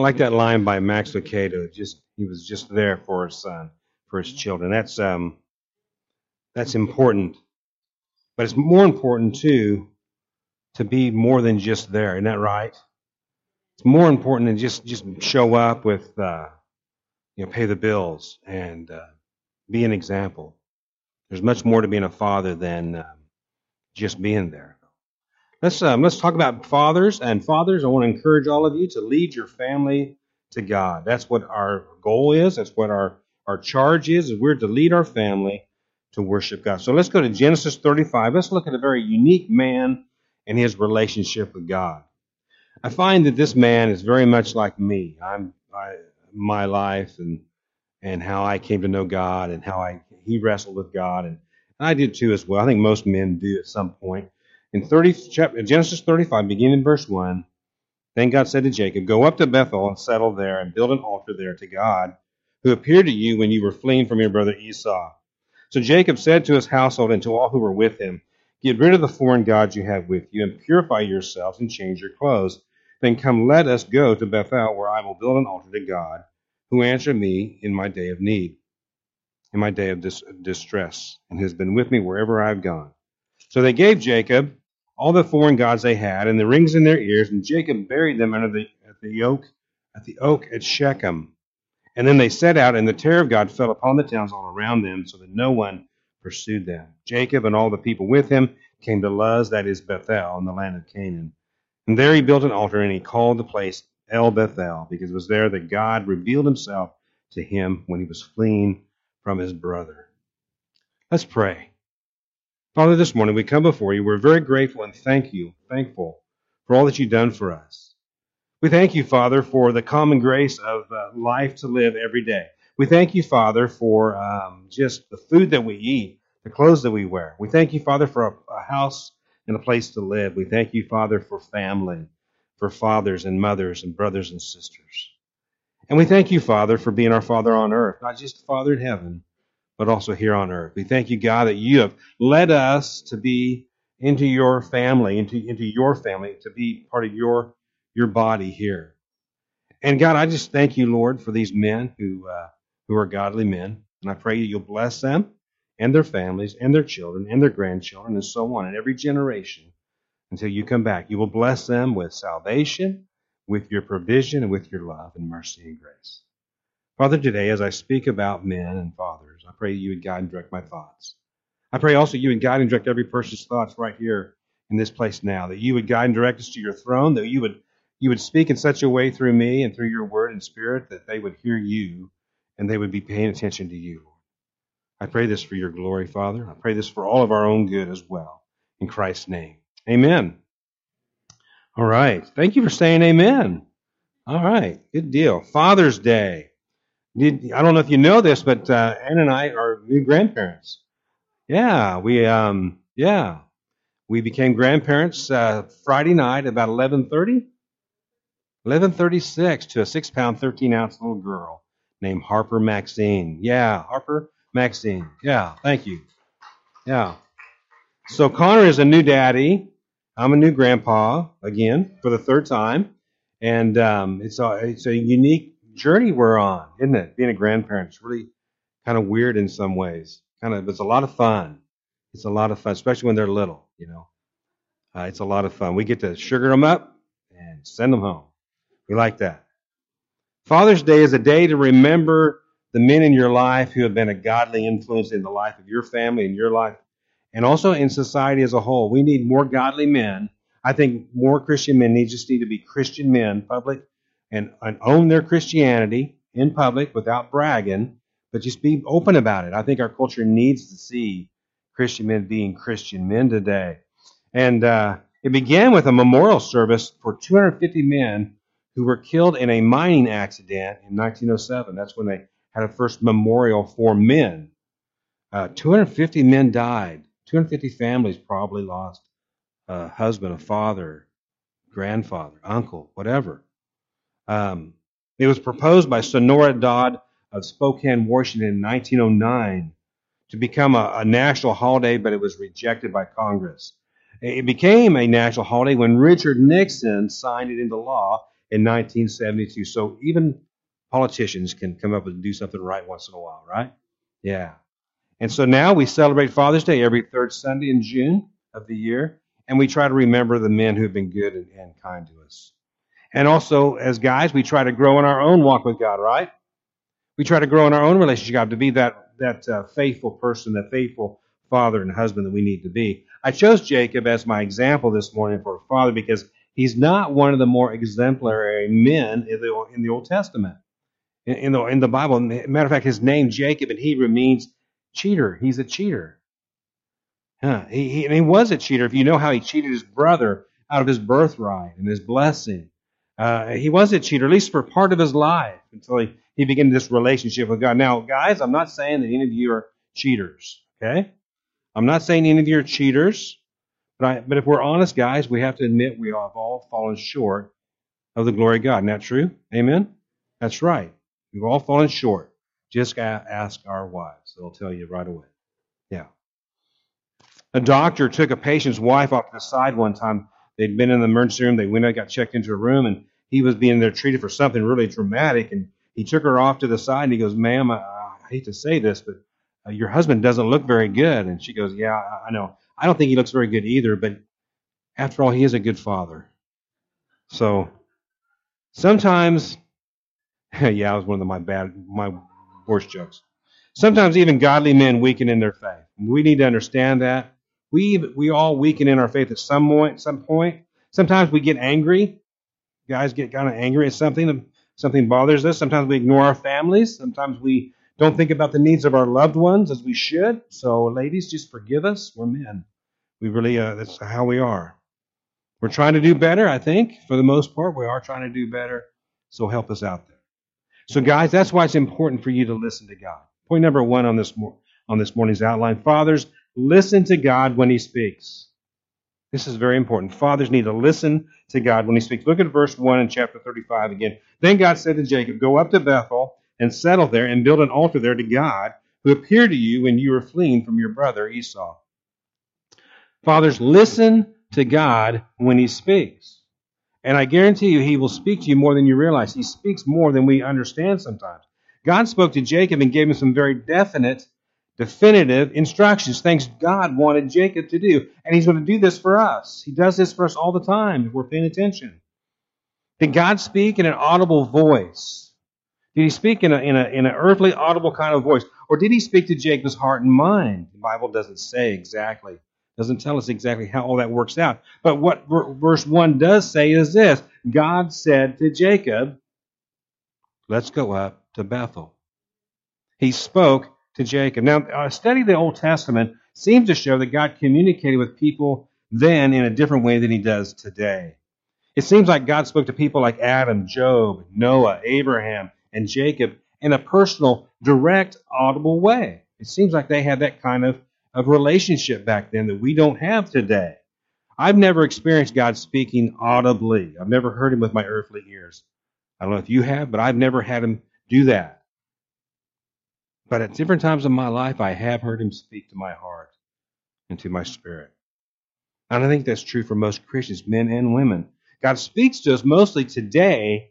I like that line by Max Lucado. Just he was just there for his son, for his children. That's um, that's important, but it's more important too to be more than just there. Isn't that right? It's more important than just just show up with uh, you know pay the bills and uh, be an example. There's much more to being a father than um, just being there. Let's um, let's talk about fathers and fathers. I want to encourage all of you to lead your family to God. That's what our goal is. That's what our our charge is. Is we're to lead our family to worship God. So let's go to Genesis 35. Let's look at a very unique man and his relationship with God. I find that this man is very much like me. I'm I, my life and and how I came to know God and how I he wrestled with God and, and I did too as well. I think most men do at some point. In 30, Genesis 35, beginning in verse 1, then God said to Jacob, Go up to Bethel and settle there and build an altar there to God, who appeared to you when you were fleeing from your brother Esau. So Jacob said to his household and to all who were with him, Get rid of the foreign gods you have with you, and purify yourselves and change your clothes. Then come, let us go to Bethel, where I will build an altar to God, who answered me in my day of need, in my day of dis- distress, and has been with me wherever I have gone. So they gave Jacob all the foreign gods they had, and the rings in their ears, and Jacob buried them under the at the oak at the oak at Shechem. And then they set out, and the terror of God fell upon the towns all around them, so that no one pursued them. Jacob and all the people with him came to Luz, that is Bethel, in the land of Canaan. And there he built an altar, and he called the place El Bethel, because it was there that God revealed himself to him when he was fleeing from his brother. Let's pray. Father, this morning we come before you. We're very grateful and thank you, thankful for all that you've done for us. We thank you, Father, for the common grace of uh, life to live every day. We thank you, Father, for um, just the food that we eat, the clothes that we wear. We thank you, Father, for a, a house and a place to live. We thank you, Father, for family, for fathers and mothers and brothers and sisters. And we thank you, Father, for being our Father on earth, not just Father in heaven, but also here on earth. We thank you, God, that you have led us to be into your family, into, into your family, to be part of your, your body here. And God, I just thank you, Lord, for these men who, uh, who are godly men. And I pray that you'll bless them and their families and their children and their grandchildren and so on in every generation until you come back. You will bless them with salvation, with your provision, and with your love and mercy and grace. Father, today as I speak about men and fathers, I pray you would guide and direct my thoughts. I pray also you would guide and direct every person's thoughts right here in this place now, that you would guide and direct us to your throne, that you would you would speak in such a way through me and through your word and spirit that they would hear you and they would be paying attention to you. I pray this for your glory, Father. I pray this for all of our own good as well. In Christ's name. Amen. All right. Thank you for saying amen. All right. Good deal. Father's Day. Did, I don't know if you know this, but uh, Ann and I are new grandparents. Yeah, we um, yeah, we became grandparents uh, Friday night about 11:30, 11:36 to a six pound, 13 ounce little girl named Harper Maxine. Yeah, Harper Maxine. Yeah, thank you. Yeah. So Connor is a new daddy. I'm a new grandpa again for the third time, and um, it's a it's a unique journey we're on, isn't it? Being a grandparent, it's really kind of weird in some ways. Kind of, it's a lot of fun. It's a lot of fun, especially when they're little. You know, uh, it's a lot of fun. We get to sugar them up and send them home. We like that. Father's Day is a day to remember the men in your life who have been a godly influence in the life of your family and your life, and also in society as a whole. We need more godly men. I think more Christian men need just need to be Christian men, public and, and own their Christianity in public without bragging, but just be open about it. I think our culture needs to see Christian men being Christian men today. And uh, it began with a memorial service for 250 men who were killed in a mining accident in 1907. That's when they had a first memorial for men. Uh, 250 men died. 250 families probably lost a husband, a father, grandfather, uncle, whatever. Um, it was proposed by Sonora Dodd of Spokane, Washington in 1909 to become a, a, national holiday, but it was rejected by Congress. It became a national holiday when Richard Nixon signed it into law in 1972. So even politicians can come up and do something right once in a while, right? Yeah. And so now we celebrate Father's Day every third Sunday in June of the year, and we try to remember the men who have been good and, and kind to us. And also, as guys, we try to grow in our own walk with God, right? We try to grow in our own relationship with God to be that, that uh, faithful person, that faithful father and husband that we need to be. I chose Jacob as my example this morning for a father because he's not one of the more exemplary men in the, in the Old Testament. In, in, the, in the Bible, matter of fact, his name, Jacob, in Hebrew means cheater. He's a cheater. Huh. He, he, and he was a cheater. If you know how he cheated his brother out of his birthright and his blessing, uh, he was a cheater, at least for part of his life, until he, he began this relationship with God. Now, guys, I'm not saying that any of you are cheaters, okay? I'm not saying any of you are cheaters, but, I, but if we're honest, guys, we have to admit we have all fallen short of the glory of God. Isn't that true? Amen? That's right. We've all fallen short. Just ask our wives. They'll tell you right away. Yeah. A doctor took a patient's wife off to the side one time. They'd been in the emergency room. They went out, got checked into a room, and he was being there treated for something really dramatic. And he took her off to the side and he goes, Ma'am, I, I hate to say this, but uh, your husband doesn't look very good. And she goes, Yeah, I, I know. I don't think he looks very good either, but after all, he is a good father. So sometimes, yeah, that was one of my bad, my worst jokes. Sometimes even godly men weaken in their faith. We need to understand that. We, we all weaken in our faith at some point, some point. Sometimes we get angry. Guys get kind of angry at something. Something bothers us. Sometimes we ignore our families. Sometimes we don't think about the needs of our loved ones as we should. So, ladies, just forgive us. We're men. We really, uh, that's how we are. We're trying to do better, I think. For the most part, we are trying to do better. So, help us out there. So, guys, that's why it's important for you to listen to God. Point number one on this, on this morning's outline Fathers, listen to God when He speaks. This is very important. Fathers need to listen to God when He speaks. Look at verse 1 in chapter 35 again. Then God said to Jacob, Go up to Bethel and settle there and build an altar there to God who appeared to you when you were fleeing from your brother Esau. Fathers, listen to God when He speaks. And I guarantee you, He will speak to you more than you realize. He speaks more than we understand sometimes. God spoke to Jacob and gave him some very definite definitive instructions, things God wanted Jacob to do. And he's going to do this for us. He does this for us all the time if we're paying attention. Did God speak in an audible voice? Did he speak in, a, in, a, in an earthly, audible kind of voice? Or did he speak to Jacob's heart and mind? The Bible doesn't say exactly, doesn't tell us exactly how all that works out. But what verse 1 does say is this God said to Jacob, Let's go up to Bethel. He spoke to Jacob. Now, a study of the Old Testament seems to show that God communicated with people then in a different way than he does today. It seems like God spoke to people like Adam, Job, Noah, Abraham, and Jacob in a personal, direct, audible way. It seems like they had that kind of, of relationship back then that we don't have today. I've never experienced God speaking audibly. I've never heard him with my earthly ears. I don't know if you have, but I've never had him do that. But at different times in my life, I have heard him speak to my heart and to my spirit. And I think that's true for most Christians, men and women. God speaks to us mostly today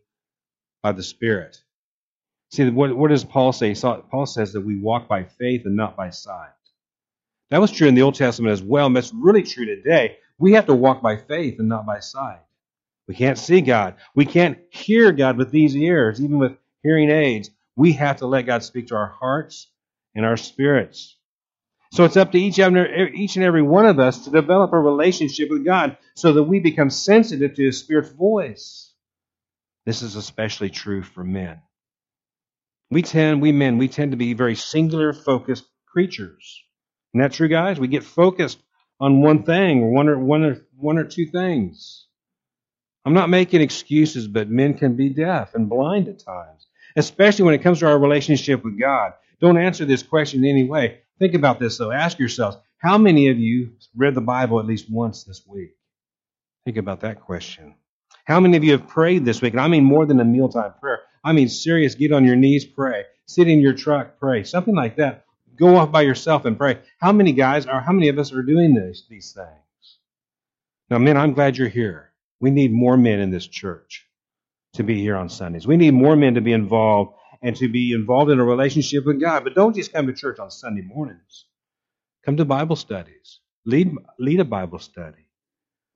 by the Spirit. See, what, what does Paul say? Paul says that we walk by faith and not by sight. That was true in the Old Testament as well, and that's really true today. We have to walk by faith and not by sight. We can't see God. We can't hear God with these ears, even with hearing aids. We have to let God speak to our hearts and our spirits. So it's up to each and, every, one of us to develop a relationship with God so that we become sensitive to His Spirit's voice. This is especially true for men. We tend, we men, we tend to be very singular focused creatures. Isn't that true, guys? We get focused on one thing or one or one or one or two things. I'm not making excuses, but men can be deaf and blind at times especially when it comes to our relationship with God. Don't answer this question in any way. Think about this, though. Ask yourselves how many of you read the Bible at least once this week? Think about that question. How many of you have prayed this week? And I mean more than a mealtime prayer. I mean serious, get on your knees, pray. Sit in your truck, pray. Something like that. Go off by yourself and pray. How many guys are, how many of us are doing this, these things? Now, men, I'm glad you're here. We need more men in this church to be here on Sundays. We need more men to be involved and to be involved in a relationship with God. But don't just come to church on Sunday mornings. Come to Bible studies. Lead, lead a Bible study.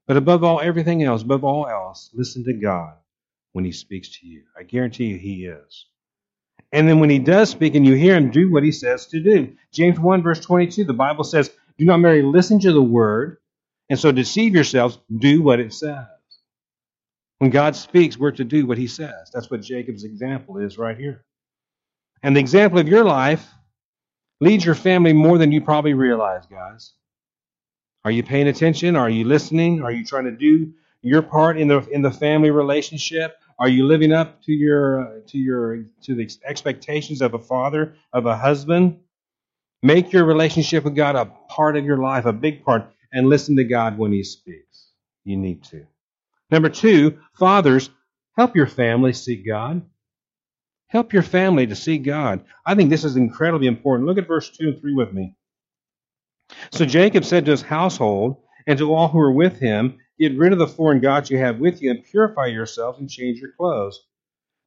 But above all, everything else, above all else, listen to God when He speaks to you. I guarantee you He is. And then when He does speak and you hear Him, do what He says to do. James 1, verse 22, the Bible says, Do not merely listen to the word and so deceive yourselves, do what it says. When God speaks, we're to do what He says. That's what Jacob's example is right here. And the example of your life leads your family more than you probably realize, guys. Are you paying attention? Are you listening? Are you trying to do your part in the in the family relationship? Are you living up to your uh, to your to the expectations of a father, of a husband? Make your relationship with God a part of your life, a big part, and listen to God when He speaks. You need to. Number two, fathers, help your family seek God. Help your family to seek God. I think this is incredibly important. Look at verse 2 and 3 with me. So Jacob said to his household and to all who were with him, Get rid of the foreign gods you have with you, and purify yourselves and change your clothes.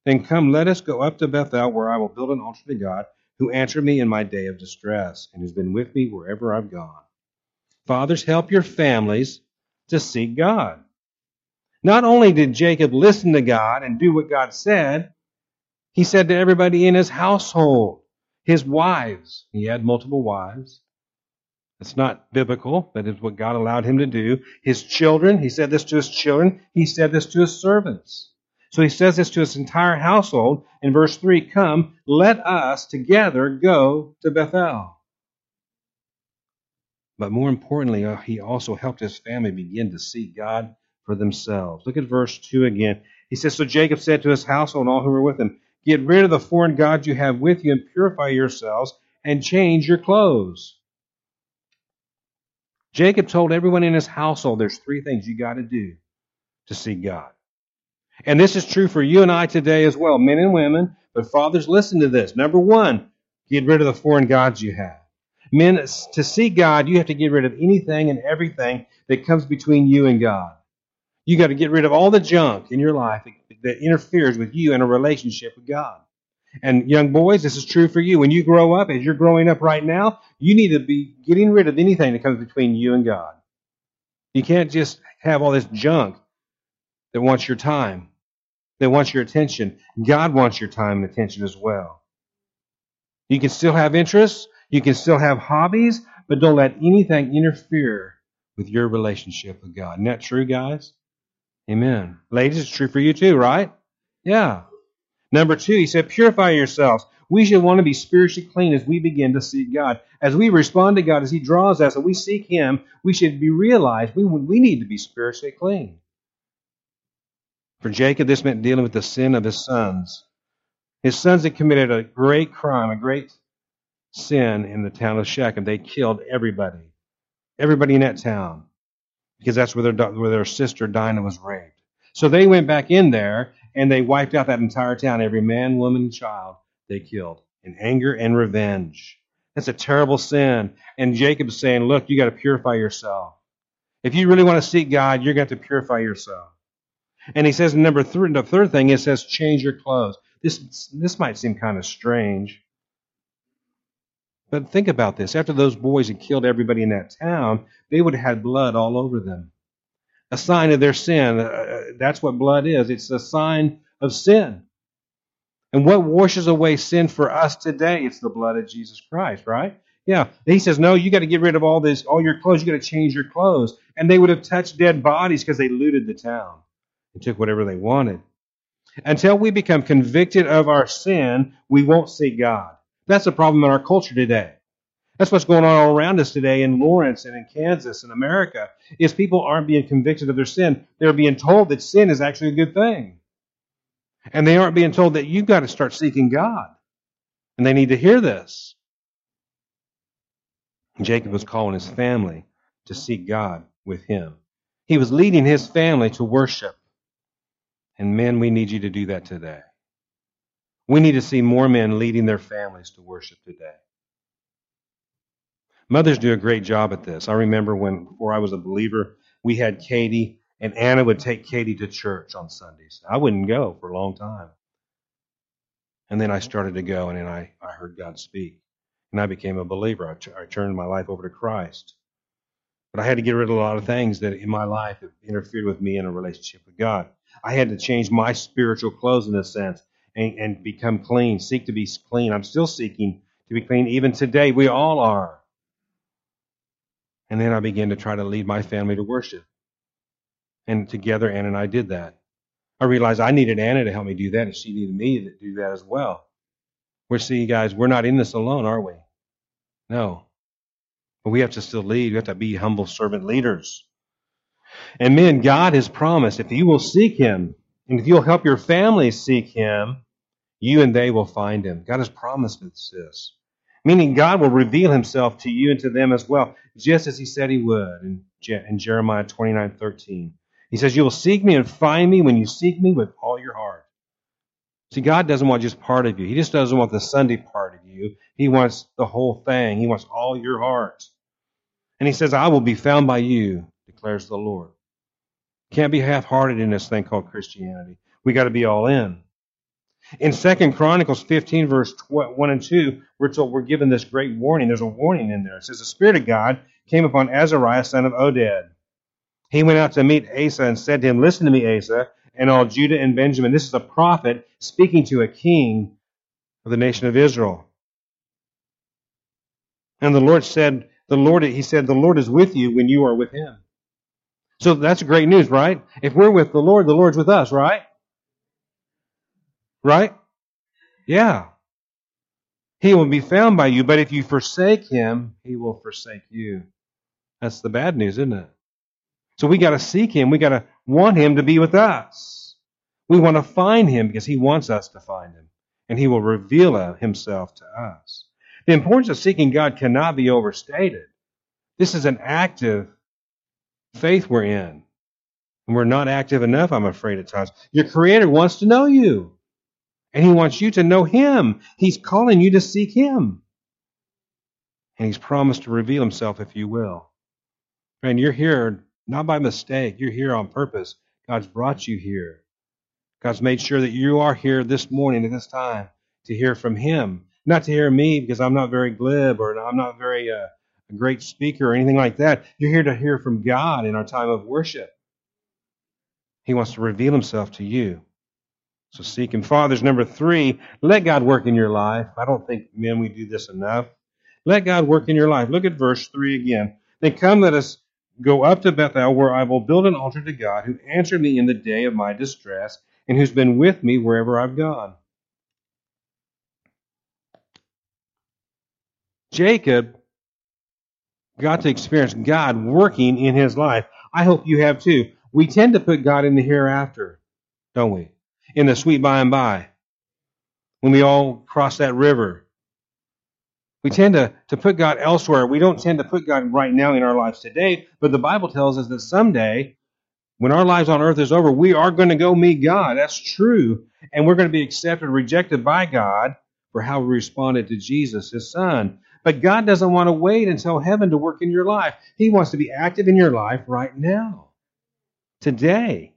Then come, let us go up to Bethel, where I will build an altar to God, who answered me in my day of distress, and has been with me wherever I've gone. Fathers, help your families to seek God. Not only did Jacob listen to God and do what God said, he said to everybody in his household, his wives, he had multiple wives, it's not biblical, but it's what God allowed him to do. His children, he said this to his children, he said this to his servants. So he says this to his entire household in verse 3 Come, let us together go to Bethel. But more importantly, uh, he also helped his family begin to seek God for themselves. Look at verse 2 again. He says, So Jacob said to his household and all who were with him, Get rid of the foreign gods you have with you and purify yourselves and change your clothes. Jacob told everyone in his household there's three things you got to do to see God. And this is true for you and I today as well, men and women. But fathers, listen to this. Number one, get rid of the foreign gods you have. Men, to see God, you have to get rid of anything and everything that comes between you and God. You got to get rid of all the junk in your life that interferes with you in a relationship with God. And young boys, this is true for you. When you grow up, as you're growing up right now, you need to be getting rid of anything that comes between you and God. You can't just have all this junk that wants your time, that wants your attention. God wants your time and attention as well. You can still have interests, you can still have hobbies, but don't let anything interfere with your relationship with God. Isn't that true, guys? Amen. Ladies, it's true for you too, right? Yeah. Number two, he said, purify yourselves. We should want to be spiritually clean as we begin to seek God. As we respond to God, as He draws us and we seek Him, we should be realized we, we need to be spiritually clean. For Jacob, this meant dealing with the sin of his sons. His sons had committed a great crime, a great sin in the town of Shechem. They killed everybody, everybody in that town, because that's where their, where their sister Dinah was raped. So they went back in there and they wiped out that entire town, every man, woman, and child they killed in anger and revenge. That's a terrible sin. And Jacob's saying, Look, you got to purify yourself. If you really want to seek God, you're going to purify yourself. And he says, number three, the third thing, it says, change your clothes. This, this might seem kind of strange. But think about this. After those boys had killed everybody in that town, they would have had blood all over them a sign of their sin. Uh, uh, that's what blood is. It's a sign of sin. And what washes away sin for us today? It's the blood of Jesus Christ, right? Yeah. He says, no, you got to get rid of all this, all your clothes. You got to change your clothes. And they would have touched dead bodies because they looted the town and took whatever they wanted. Until we become convicted of our sin, we won't see God. That's a problem in our culture today. That's what's going on all around us today in Lawrence and in Kansas and America. Is people aren't being convicted of their sin. They're being told that sin is actually a good thing. And they aren't being told that you've got to start seeking God. And they need to hear this. Jacob was calling his family to seek God with him. He was leading his family to worship. And men, we need you to do that today. We need to see more men leading their families to worship today. Mothers do a great job at this. I remember when, before I was a believer, we had Katie, And Anna would take Katie to church on Sundays. I wouldn't go for a long time. And then I started to go, and then I, I heard God speak. And I became a believer. I, t- I turned my life over to Christ. But I had to get rid of a lot of things that in my life interfered with me in a relationship with God. I had to change my spiritual clothes in a sense and, and become clean, seek to be clean. I'm still seeking to be clean even today. We all are. And then I began to try to lead my family to worship. And together, Anna and I did that. I realized I needed Anna to help me do that, and she needed me to do that as well. We're seeing, guys, we're not in this alone, are we? No. But we have to still lead. We have to be humble servant leaders. And men, God has promised if you will seek Him, and if you'll help your family seek Him, you and they will find Him. God has promised this. Meaning God will reveal Himself to you and to them as well, just as He said He would in, in Jeremiah 29 13. He says, You will seek me and find me when you seek me with all your heart. See, God doesn't want just part of you. He just doesn't want the Sunday part of you. He wants the whole thing. He wants all your heart. And he says, I will be found by you, declares the Lord. Can't be half-hearted in this thing called Christianity. We got to be all in. In Second Chronicles 15, verse 1 and 2, we're told we're given this great warning. There's a warning in there. It says, The Spirit of God came upon Azariah, son of Oded. He went out to meet Asa and said to him, Listen to me, Asa, and all Judah and Benjamin. This is a prophet speaking to a king of the nation of Israel. And the Lord said, the Lord, he said, the Lord is with you when you are with him. So that's great news, right? If we're with the Lord, the Lord's with us, right? Right? Yeah. He will be found by you, but if you forsake him, he will forsake you. That's the bad news, isn't it? So we got to seek him. We got to want him to be with us. We want to find him because he wants us to find him, and he will reveal himself to us. The importance of seeking God cannot be overstated. This is an active faith we're in. And we're not active enough, I'm afraid, at times. Your Creator wants to know you. And He wants you to know Him. He's calling you to seek Him. And He's promised to reveal Himself if you will. And you're here not by mistake. You're here on purpose. God's brought you here. God's made sure that you are here this morning at this time to hear from Him. Not to hear me because I'm not very glib or I'm not very uh, a great speaker or anything like that. You're here to hear from God in our time of worship. He wants to reveal Himself to you. So seek Him. Fathers, number three, let God work in your life. I don't think, men, we do this enough. Let God work in your life. Look at verse 3 again. Then come, let us Go up to Bethel, where I will build an altar to God, who answered me in the day of my distress, and who's been with me wherever I've gone. Jacob got to experience God working in his life. I hope you have too. We tend to put God in the hereafter, don't we? In the sweet by and by. When we all cross that river we tend to, to put God elsewhere. We don't tend to put God right now in our lives today, but the Bible tells us that someday, when our lives on earth is over, we are going to go meet God. That's true. And we're going to be accepted, rejected by God for how we responded to Jesus, his son. But God doesn't want to wait until heaven to work in your life. He wants to be active in your life right now, today.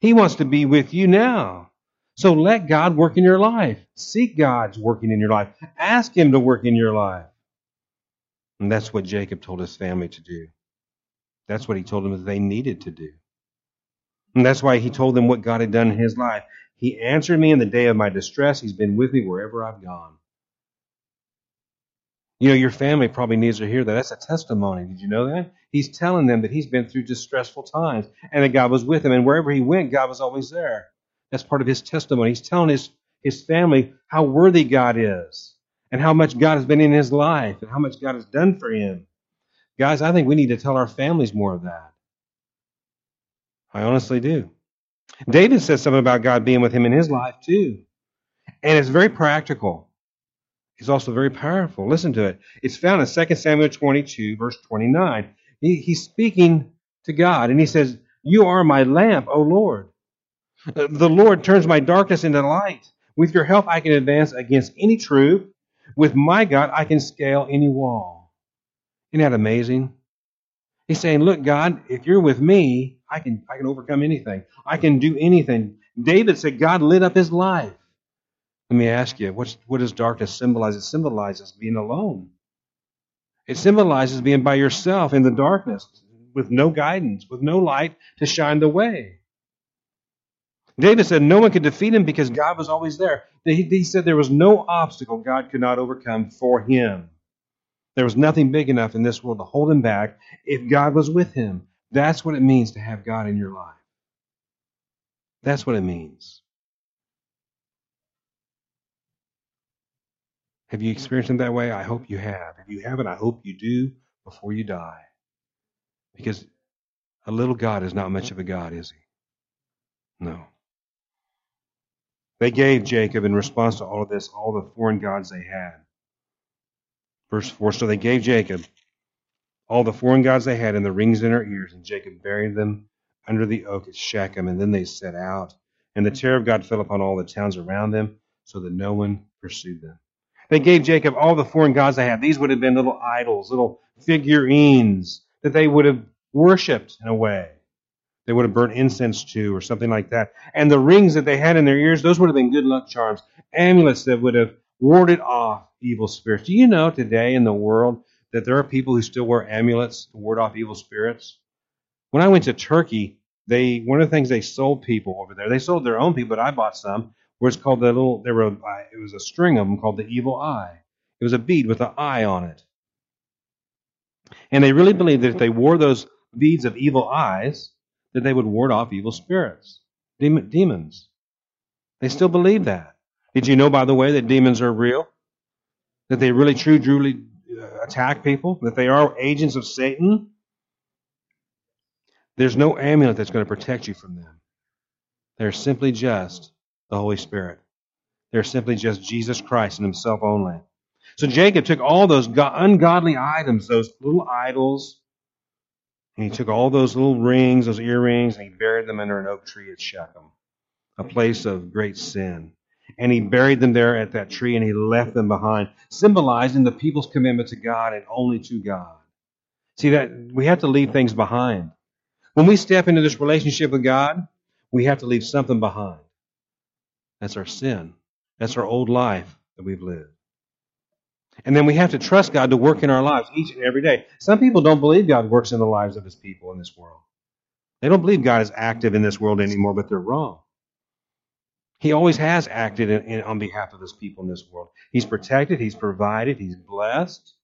He wants to be with you now. So let God work in your life. Seek God's working in your life. Ask Him to work in your life. And that's what Jacob told his family to do. That's what he told them that they needed to do. And that's why he told them what God had done in his life. He answered me in the day of my distress. He's been with me wherever I've gone. You know, your family probably needs to hear that. That's a testimony. Did you know that? He's telling them that he's been through distressful times and that God was with him. And wherever he went, God was always there. That's part of his testimony. He's telling his, his family how worthy God is and how much God has been in his life and how much God has done for him. Guys, I think we need to tell our families more of that. I honestly do. David says something about God being with him in his life too. And it's very practical. It's also very powerful. Listen to it. It's found in 2 Samuel 22, verse 29. He, he's speaking to God, and he says, You are my lamp, O Lord. Uh, the Lord turns my darkness into light. With your help, I can advance against any troop. With my God, I can scale any wall. Isn't that amazing? He's saying, Look, God, if you're with me, I can, I can overcome anything. I can do anything. David said God lit up his life. Let me ask you, what does darkness symbolize? It symbolizes being alone. It symbolizes being by yourself in the darkness with no guidance, with no light to shine the way. David said no one could defeat him because mm-hmm. God was always there. He, he said there was no obstacle God could not overcome for him. There was nothing big enough in this world to hold him back if God was with him. That's what it means to have God in your life. That's what it means. Have you experienced it that way? I hope you have. If you haven't, I hope you do before you die. Because a little God is not much of a God, is he? No. They gave Jacob, in response to all of this, all the foreign gods they had. Verse 4 So they gave Jacob all the foreign gods they had and the rings in her ears, and Jacob buried them under the oak at Shechem, and then they set out. And the terror of God fell upon all the towns around them, so that no one pursued them. They gave Jacob all the foreign gods they had. These would have been little idols, little figurines that they would have worshipped in a way. They would have burnt incense to or something like that. And the rings that they had in their ears, those would have been good luck charms, amulets that would have warded off evil spirits. Do you know today in the world that there are people who still wear amulets to ward off evil spirits? When I went to Turkey, they one of the things they sold people over there, they sold their own people, but I bought some, where it's called the little there were uh, it was a string of them called the evil eye. It was a bead with an eye on it. And they really believed that if they wore those beads of evil eyes, that they would ward off evil spirits, demons. They still believe that. Did you know, by the way, that demons are real? That they really, truly, truly uh, attack people? That they are agents of Satan? There's no amulet that's going to protect you from them. They're simply just the Holy Spirit. They're simply just Jesus Christ and Himself only. So Jacob took all those ungodly items, those little idols, and he took all those little rings, those earrings, and he buried them under an oak tree at Shechem, a place of great sin. And he buried them there at that tree and he left them behind, symbolizing the people's commitment to God and only to God. See that we have to leave things behind. When we step into this relationship with God, we have to leave something behind. That's our sin. That's our old life that we've lived. And then we have to trust God to work in our lives each and every day. Some people don't believe God works in the lives of his people in this world. They don't believe God is active in this world anymore, but they're wrong. He always has acted in, in, on behalf of his people in this world. He's protected, he's provided, he's blessed.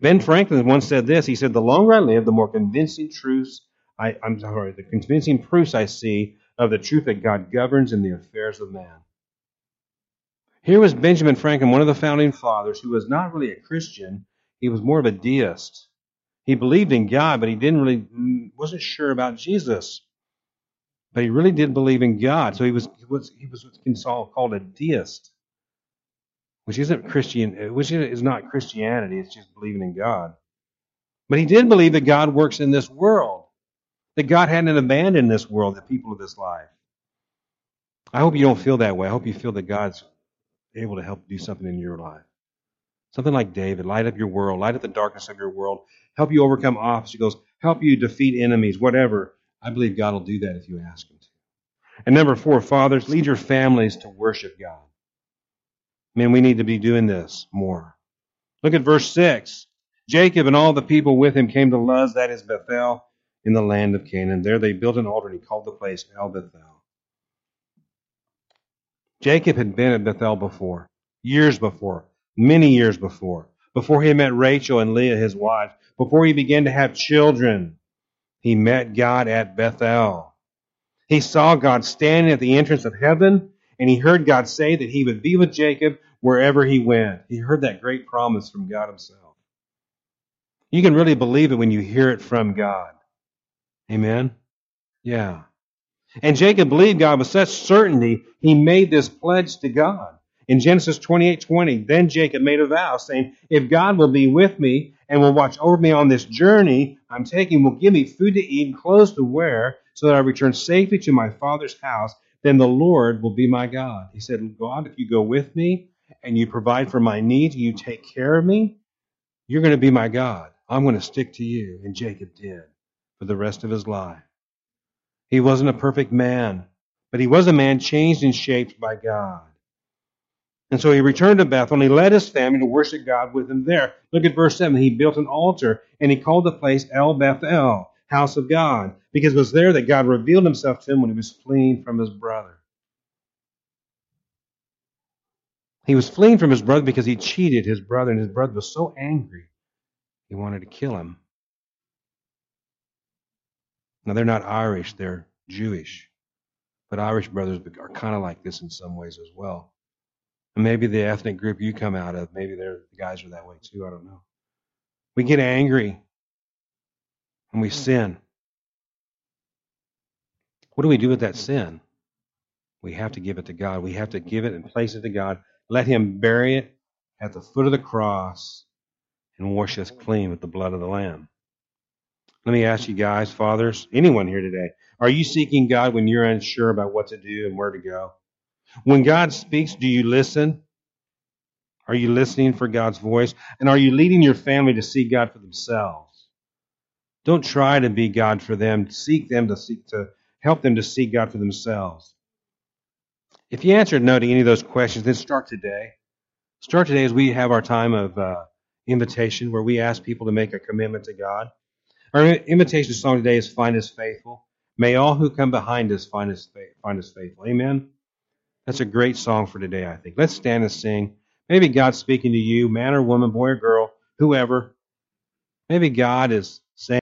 Ben Franklin once said this. He said, "The longer I live, the more convincing truths I, I'm sorry, the convincing proofs I see of the truth that God governs in the affairs of man." Here was Benjamin Franklin, one of the founding fathers, who was not really a Christian. He was more of a deist. He believed in God, but he didn't really mm, wasn't sure about Jesus. But he really did believe in God. So he was he was he was what's called a deist, which isn't Christian, uh, which is not Christianity. It's just believing in God. But he did believe that God works in this world, that God hadn't abandoned this world, the people of this life. I hope you don't feel that way. I hope you feel that God's able to help do something in your life. Something like David, light up your world, light up the darkness of your world, help you overcome obstacles, help you defeat enemies, whatever. I believe God will do that if you ask Him to. And number four, fathers, lead your families to worship God. Man, we need to be doing this more. Look at verse 6. Jacob and all the people with him came to Luz, that is Bethel, in the land of Canaan. There they built an altar and he called the place El Bethel. Jacob had been at Bethel before, years before, many years before, before he met Rachel and Leah, his wife, before he began to have children. He met God at Bethel. He saw God standing at the entrance of heaven, and he heard God say that he would be with Jacob wherever he went. He heard that great promise from God himself. You can really believe it when you hear it from God. Amen? Yeah. And Jacob believed God with such certainty, he made this pledge to God. In Genesis 28 20, then Jacob made a vow, saying, If God will be with me and will watch over me on this journey I'm taking, will give me food to eat and clothes to wear, so that I return safely to my father's house, then the Lord will be my God. He said, God, if you go with me and you provide for my needs, you take care of me, you're going to be my God. I'm going to stick to you. And Jacob did for the rest of his life. He wasn't a perfect man, but he was a man changed and shaped by God. And so he returned to Bethel and he led his family to worship God with him there. Look at verse 7. He built an altar and he called the place El Bethel, house of God, because it was there that God revealed himself to him when he was fleeing from his brother. He was fleeing from his brother because he cheated his brother, and his brother was so angry he wanted to kill him. Now, they're not Irish, they're Jewish. But Irish brothers are kind of like this in some ways as well. And maybe the ethnic group you come out of, maybe the guys are that way too. I don't know. We get angry and we hmm. sin. What do we do with that sin? We have to give it to God. We have to give it and place it to God. Let Him bury it at the foot of the cross and wash us clean with the blood of the Lamb. Let me ask you guys, fathers, anyone here today, are you seeking God when you're unsure about what to do and where to go? When God speaks, do you listen? Are you listening for God's voice? And are you leading your family to see God for themselves? Don't try to be God for them. Seek them to seek to help them to see God for themselves. If you answered no to any of those questions, then start today. Start today as we have our time of uh, invitation where we ask people to make a commitment to God. Our invitation song today is Find Us Faithful. May all who come behind us find us, find us faithful. Amen. That's a great song for today, I think. Let's stand and sing. Maybe God's speaking to you, man or woman, boy or girl, whoever. Maybe God is